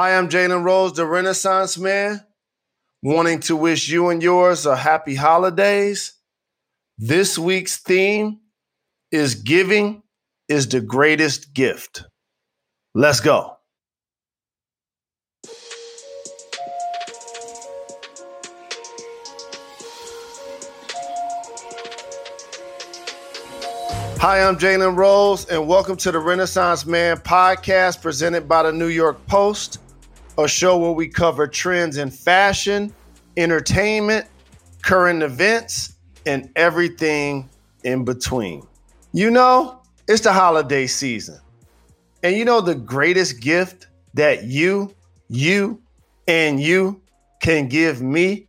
Hi, I'm Jalen Rose, the Renaissance Man, wanting to wish you and yours a happy holidays. This week's theme is Giving is the Greatest Gift. Let's go. Hi, I'm Jalen Rose, and welcome to the Renaissance Man podcast presented by the New York Post, a show where we cover trends in fashion, entertainment, current events, and everything in between. You know, it's the holiday season. And you know the greatest gift that you, you, and you can give me?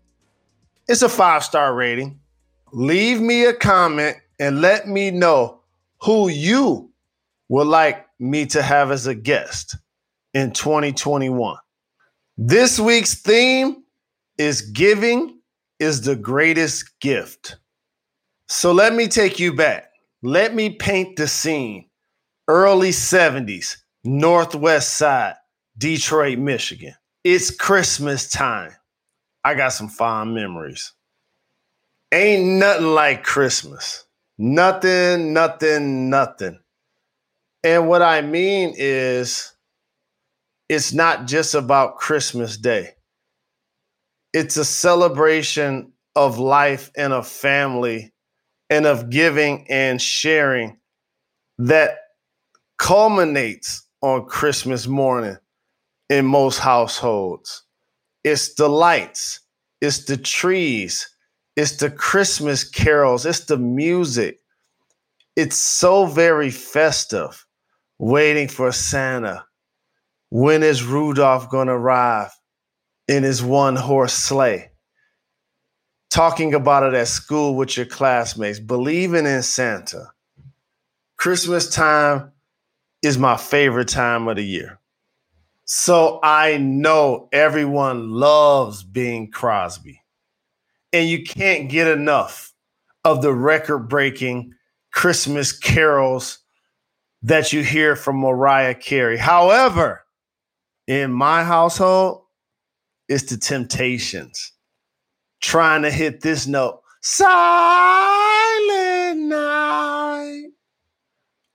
It's a five star rating. Leave me a comment and let me know who you would like me to have as a guest in 2021. This week's theme is Giving is the Greatest Gift. So let me take you back. Let me paint the scene. Early 70s, Northwest Side, Detroit, Michigan. It's Christmas time. I got some fond memories. Ain't nothing like Christmas. Nothing, nothing, nothing. And what I mean is, it's not just about Christmas Day, it's a celebration of life and of family and of giving and sharing that culminates on Christmas morning in most households. It's the lights, it's the trees, it's the Christmas carols, it's the music. It's so very festive, waiting for Santa. When is Rudolph going to arrive in his one horse sleigh? Talking about it at school with your classmates, believing in Santa. Christmas time is my favorite time of the year. So I know everyone loves Bing Crosby and you can't get enough of the record breaking Christmas carols that you hear from Mariah Carey. However, in my household, it's the Temptations trying to hit this note Silent Night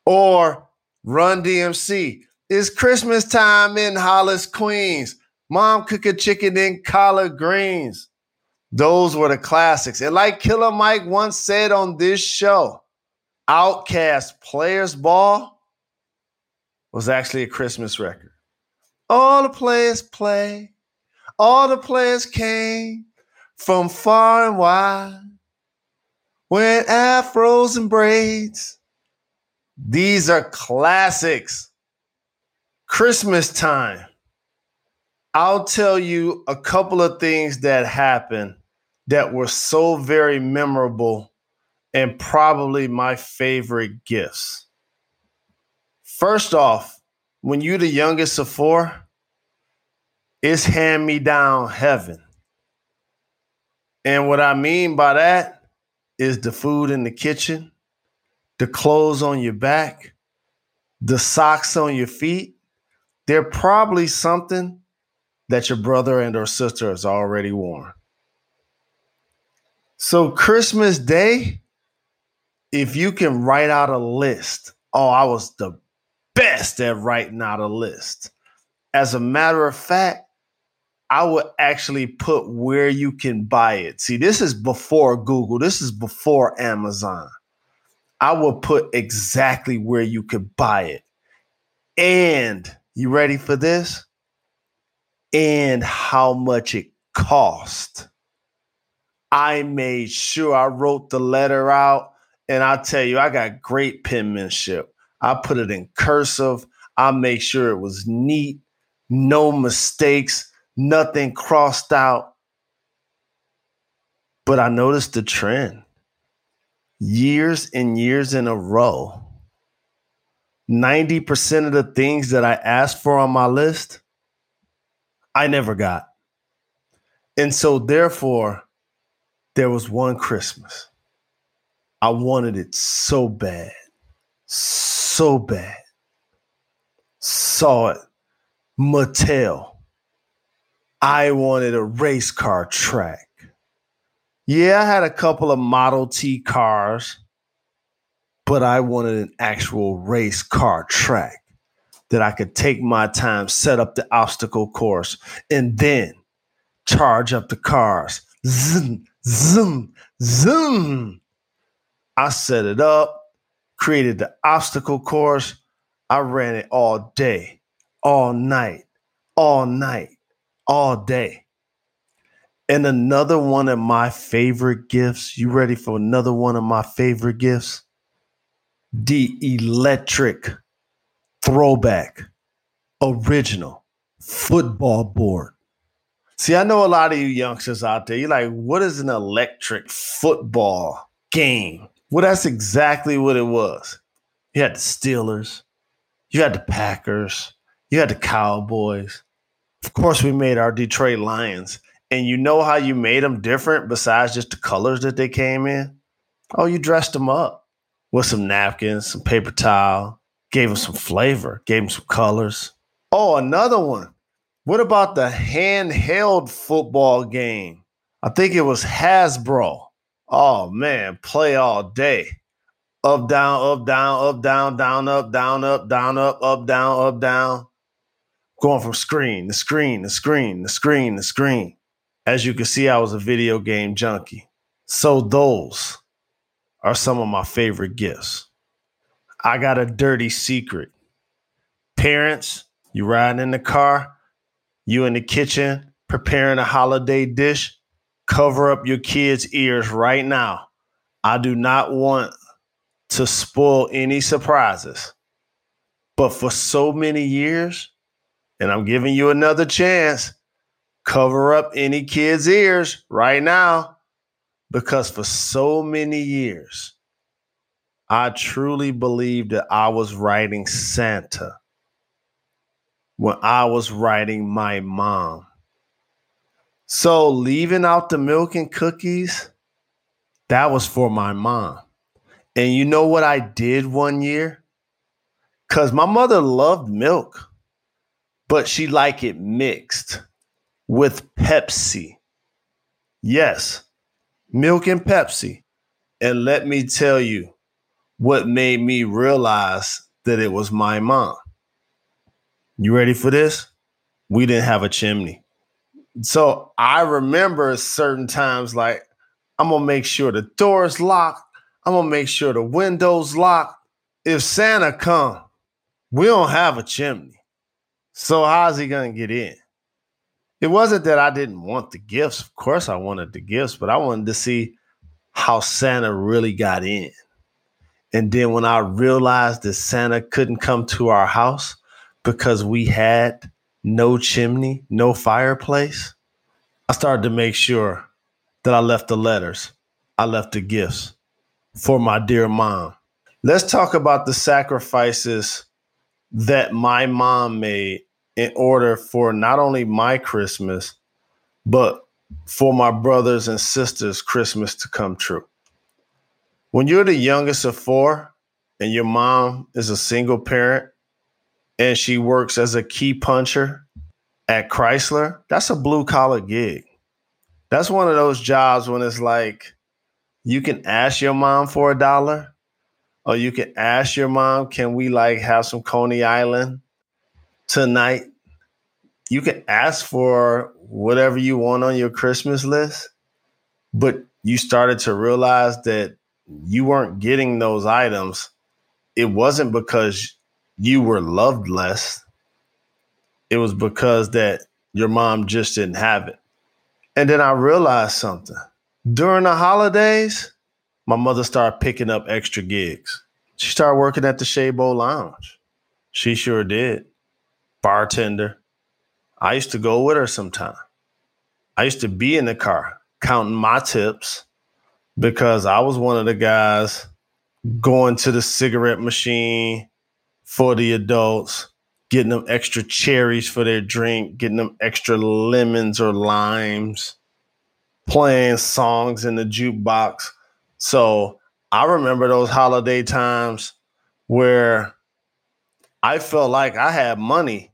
or Run DMC. It's Christmas time in Hollis, Queens. Mom cooking chicken and collard greens. Those were the classics. And like Killer Mike once said on this show, OutKast Players Ball was actually a Christmas record. All the players play, all the players came from far and wide, wearing afros and braids. These are classics. Christmas time. I'll tell you a couple of things that happened that were so very memorable and probably my favorite gifts. First off, when you're the youngest of four, it's hand me down heaven. And what I mean by that is the food in the kitchen, the clothes on your back, the socks on your feet. They're probably something that your brother and or sister has already worn. So Christmas Day, if you can write out a list, oh, I was the best at writing out a list. As a matter of fact, I would actually put where you can buy it. See, this is before Google, this is before Amazon. I would put exactly where you could buy it. And you ready for this? And how much it cost. I made sure I wrote the letter out. And I tell you, I got great penmanship. I put it in cursive. I make sure it was neat, no mistakes, nothing crossed out. But I noticed the trend years and years in a row. 90% of the things that I asked for on my list, I never got. And so, therefore, there was one Christmas. I wanted it so bad, so bad. Saw it, Mattel, I wanted a race car track. Yeah, I had a couple of Model T cars, but I wanted an actual race car track that I could take my time, set up the obstacle course, and then charge up the cars. Zoom, zoom, zoom. I set it up, created the obstacle course. I ran it all day, all night, all night, all day. And another one of my favorite gifts. You ready for another one of my favorite gifts? The electric throwback original football board. See, I know a lot of you youngsters out there, you're like, what is an electric football game? Well, that's exactly what it was. You had the Steelers, you had the Packers, you had the Cowboys. Of course, we made our Detroit Lions. And you know how you made them different besides just the colors that they came in? Oh, you dressed them up with some napkins, some paper towel, gave them some flavor, gave them some colors. Oh, another one. What about the handheld football game? I think it was Hasbro. Oh man, play all day. Up, down, up, down, up, down, down, up, down, up, down, up, up, down, up, down. Going from screen to screen to screen to screen to screen. As you can see, I was a video game junkie. So those are some of my favorite gifts. I got a dirty secret. Parents, you riding in the car, you in the kitchen preparing a holiday dish, cover up your kids' ears right now. I do not want to spoil any surprises. But for so many years, and I'm giving you another chance, cover up any kids' ears right now because for so many years, I truly believed that I was writing Santa when I was writing my mom. So leaving out the milk and cookies, that was for my mom. And you know what I did one year? Because my mother loved milk, but she like it mixed with Pepsi. Yes, milk and Pepsi. And let me tell you what made me realize that it was my mom. You ready for this? We didn't have a chimney. So I remember certain times like I'm gonna make sure the door's locked. I'm gonna make sure the windows locked. If Santa come, we don't have a chimney. So how's he gonna get in? It wasn't that I didn't want the gifts. Of course I wanted the gifts, but I wanted to see how Santa really got in. And then when I realized that Santa couldn't come to our house, because we had no chimney, no fireplace, I started to make sure that I left the letters, I left the gifts for my dear mom. Let's talk about the sacrifices that my mom made in order for not only my Christmas, but for my brothers and sisters' Christmas to come true. When you're the youngest of four and your mom is a single parent, and she works as a key puncher at Chrysler, that's a blue collar gig. That's one of those jobs when it's like you can ask your mom for a dollar, or you can ask your mom, can we like have some Coney Island tonight? You can ask for whatever you want on your Christmas list, but you started to realize that you weren't getting those items. It wasn't because you were loved less. It was because that your mom just didn't have it. And then I realized something. During the holidays, my mother started picking up extra gigs. She started working at the Shea Bowl Lounge. She sure did. Bartender. I used to go with her sometime. I used to be in the car counting my tips because I was one of the guys going to the cigarette machine, for the adults, getting them extra cherries for their drink, getting them extra lemons or limes, playing songs in the jukebox. So I remember those holiday times where I felt like I had money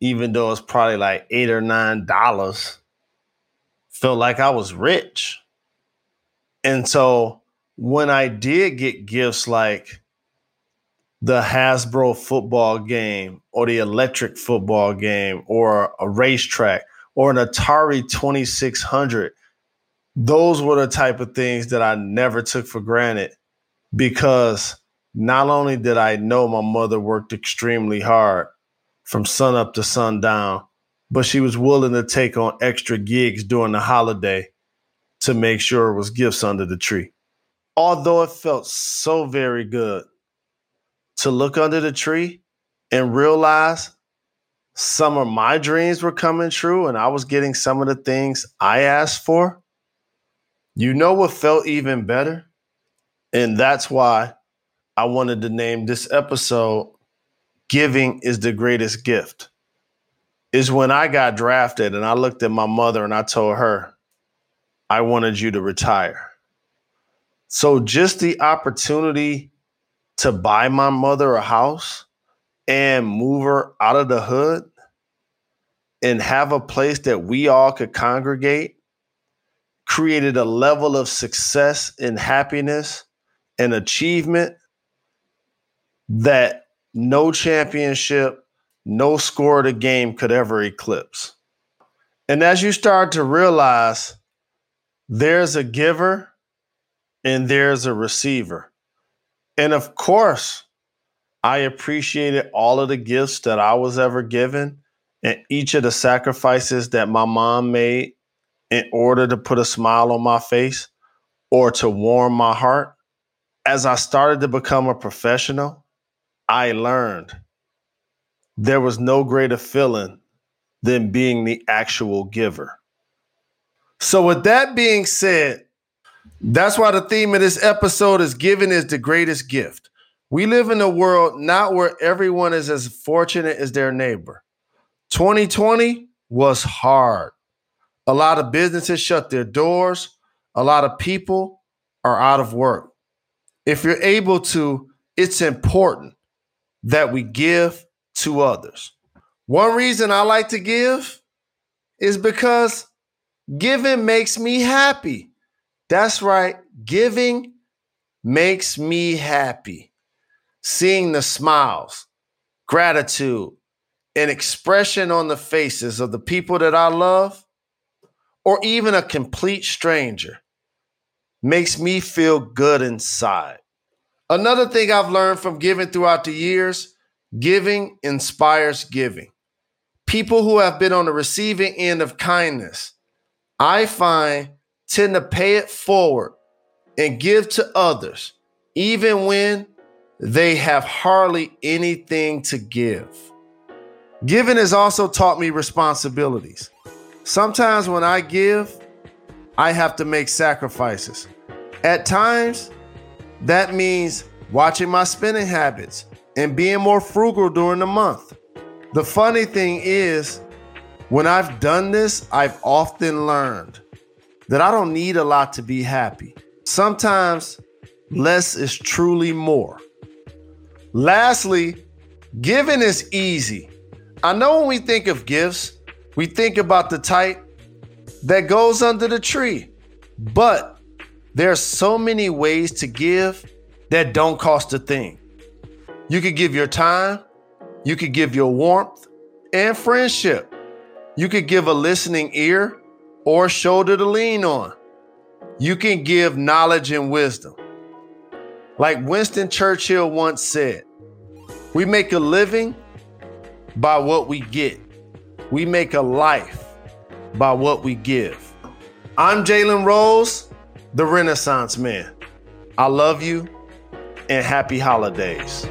even though it's probably like eight or nine dollars, felt like I was rich. And so when I did get gifts like the Hasbro football game or the electric football game or a racetrack or an Atari 2600, those were the type of things that I never took for granted because not only did I know my mother worked extremely hard from sun up to sundown, but she was willing to take on extra gigs during the holiday to make sure it was gifts under the tree. Although it felt so very good to look under the tree and realize some of my dreams were coming true and I was getting some of the things I asked for, you know what felt even better? And that's why I wanted to name this episode Giving is the Greatest Gift. Is when I got drafted and I looked at my mother and I told her, I wanted you to retire. So just the opportunity to buy my mother a house and move her out of the hood and have a place that we all could congregate created a level of success and happiness and achievement that no championship, no score of the game could ever eclipse. And as you start to realize there's a giver and there's a receiver. And of course, I appreciated all of the gifts that I was ever given and each of the sacrifices that my mom made in order to put a smile on my face or to warm my heart. As I started to become a professional, I learned there was no greater feeling than being the actual giver. So, with that being said, that's why the theme of this episode is giving is the greatest gift. We live in a world not where everyone is as fortunate as their neighbor. 2020 was hard. A lot of businesses shut their doors. A lot of people are out of work. If you're able to, it's important that we give to others. One reason I like to give is because giving makes me happy. That's right, giving makes me happy. Seeing the smiles, gratitude, and expression on the faces of the people that I love, or even a complete stranger, makes me feel good inside. Another thing I've learned from giving throughout the years giving inspires giving. People who have been on the receiving end of kindness, I find, tend to pay it forward and give to others, even when they have hardly anything to give. Giving has also taught me responsibilities. Sometimes when I give, I have to make sacrifices. At times, that means watching my spending habits and being more frugal during the month. The funny thing is, when I've done this, I've often learned that I don't need a lot to be happy. Sometimes less is truly more. Lastly, giving is easy. I know when we think of gifts, we think about the type that goes under the tree. But there are so many ways to give that don't cost a thing. You could give your time, you could give your warmth and friendship. You could give a listening ear or shoulder to lean on. You can give knowledge and wisdom. Like Winston Churchill once said, we make a living by what we get. We make a life by what we give. I'm Jalen Rose the Renaissance Man. I love you and happy holidays.